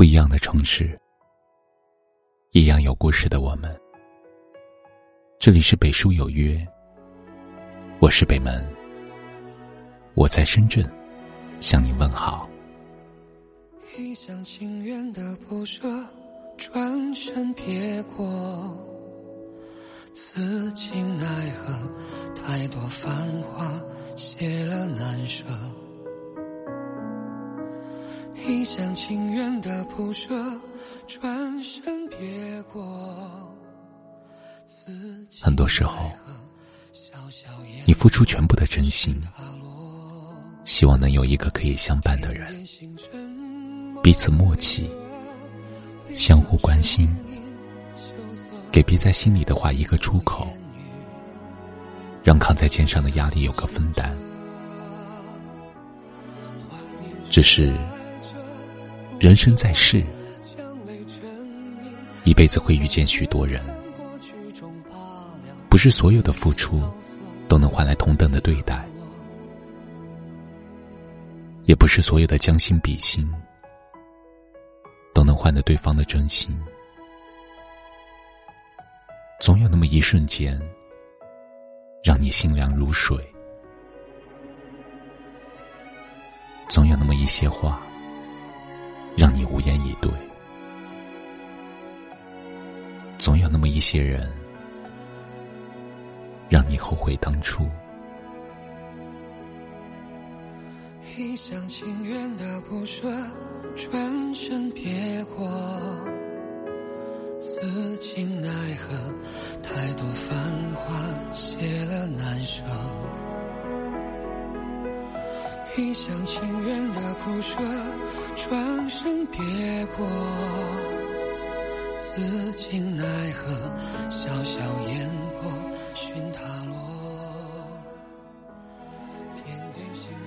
不一样的城市，一样有故事的我们。这里是北书有约，我是北门，我在深圳向你问好。一厢情愿的不舍，转身别过，此情奈何？太多繁华，谢了难舍。一厢情愿的不舍，转身别过。很多时候，你付出全部的真心，希望能有一个可以相伴的人，彼此默契，相互关心，给憋在心里的话一个出口，让扛在肩上的压力有个分担。只是。人生在世，一辈子会遇见许多人，不是所有的付出都能换来同等的对待，也不是所有的将心比心都能换得对方的真心。总有那么一瞬间，让你心凉如水；总有那么一些话。让你无言以对，总有那么一些人，让你后悔当初。一厢情愿的不舍，转身别过，此情奈何？太多繁华，谢了难舍。一厢情愿的不舍，转身别过，此情奈何？潇潇烟波，寻他落。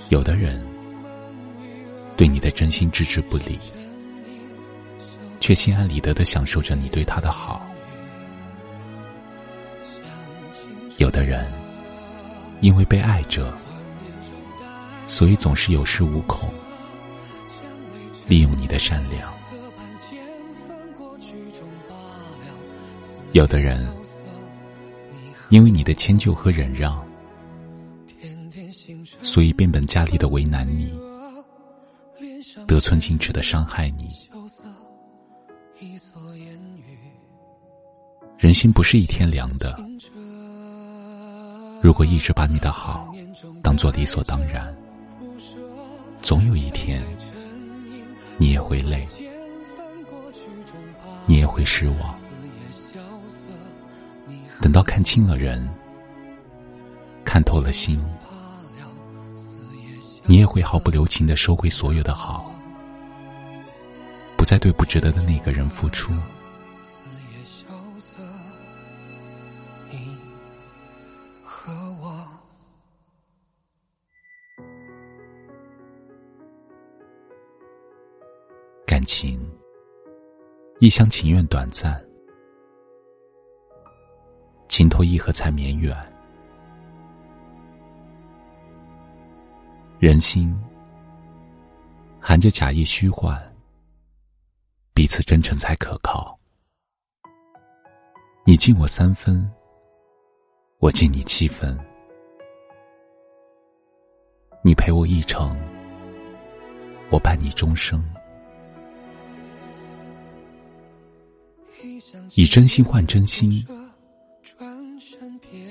有的人对你的真心置之不理，却心安理得的享受着你对他的好；有的人因为被爱着。所以总是有恃无恐，利用你的善良。有的人因为你的迁就和忍让，所以变本加厉的为难你，得寸进尺的伤害你。人心不是一天凉的，如果一直把你的好当做理所当然。总有一天，你也会累，你也会失望。等到看清了人，看透了心，你也会毫不留情的收回所有的好，不再对不值得的那个人付出。情，一厢情愿短暂，情投意合才绵远。人心含着假意虚幻，彼此真诚才可靠。你敬我三分，我敬你七分。你陪我一程，我伴你终生。以真心换真心，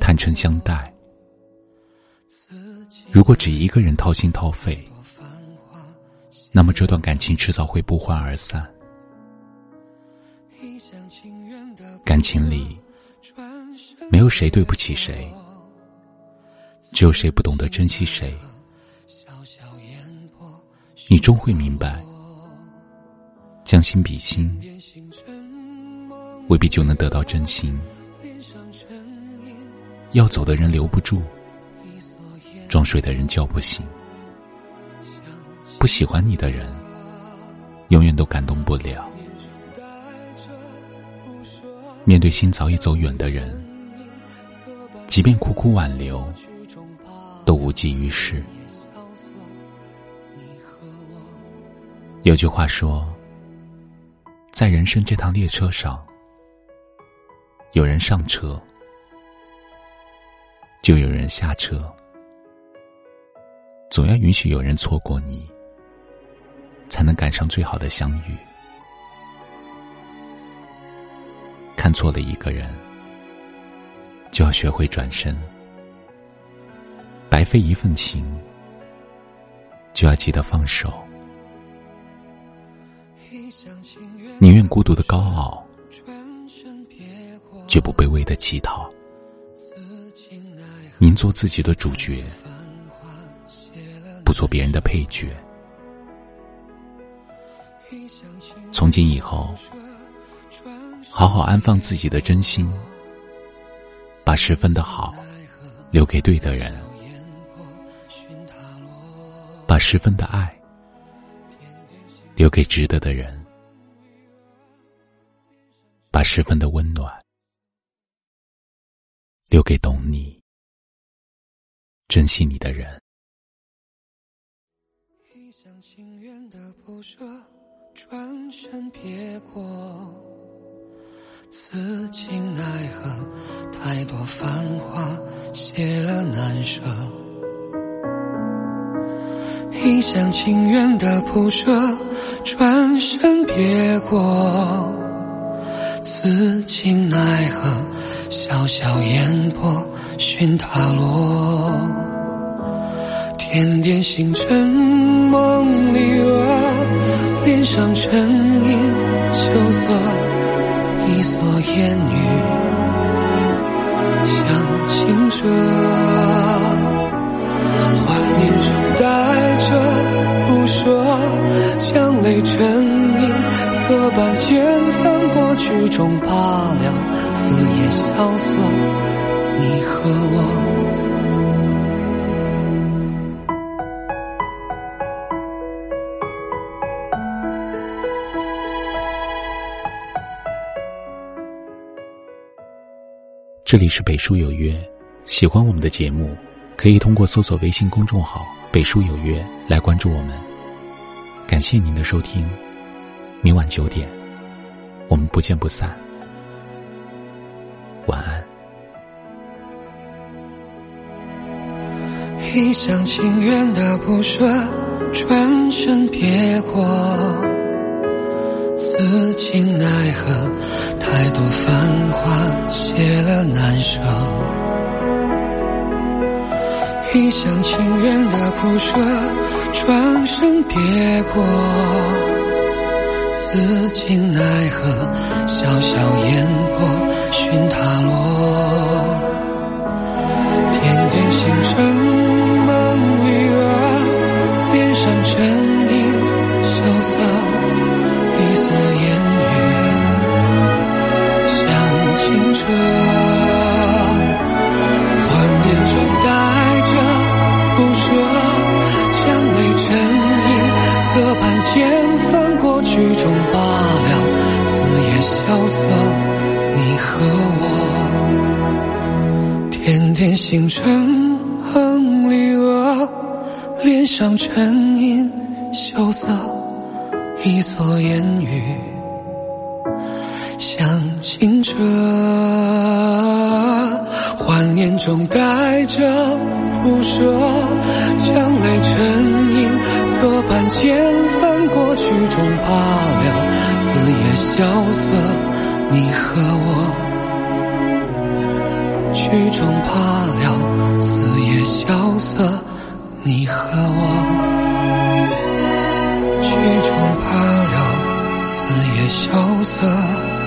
坦诚相待。如果只一个人掏心掏肺，那么这段感情迟早会不欢而散。感情里没有谁对不起谁，只有谁不懂得珍惜谁。你终会明白，将心比心。未必就能得到真心。要走的人留不住，装睡的人叫不醒。不喜欢你的人，永远都感动不了。面对心早已走远的人，即便苦苦挽留，都无济于事。有句话说：“在人生这趟列车上，有人上车，就有人下车。总要允许有人错过你，才能赶上最好的相遇。看错了一个人，就要学会转身；白费一份情，就要记得放手。宁愿孤独的高傲，绝不卑微的乞讨。您做自己的主角。不做别人的配角。从今以后，好好安放自己的真心，把十分的好留给对的人，把十分的爱留给值得的人，把十分的温暖留给懂你、珍惜你的人。一厢情愿的不舍，转身别过，此情奈何？太多繁华，谢了难舍。一厢情愿的不舍，转身别过，此情奈何？潇潇烟波，寻他落。点点星辰梦里啊，脸上沉吟羞涩，一蓑烟雨向清澈。怀念中带着不舍，将泪沉吟，侧半千帆过曲终罢了，四野萧瑟，你和我。这里是北书有约，喜欢我们的节目，可以通过搜索微信公众号“北书有约”来关注我们。感谢您的收听，明晚九点，我们不见不散。晚安。一厢情愿的不舍，转身别过。此情奈何？太多繁华，谢了难舍。一厢情愿的不舍，转身别过。此情奈何？潇潇烟波，寻他落。点点星辰梦里啊，脸上沉吟羞涩。一蓑烟雨向清澈，侧畔千帆过曲终罢了，四野萧瑟，你和我，点点星辰哼离额，脸上沉吟羞涩。一蓑烟雨像清澈，怀念中带着不舍，将泪沉吟，侧畔千曲终罢了，四野萧瑟，你和我，曲终罢了，四野萧瑟，你和我。曲终罢了，四野萧瑟。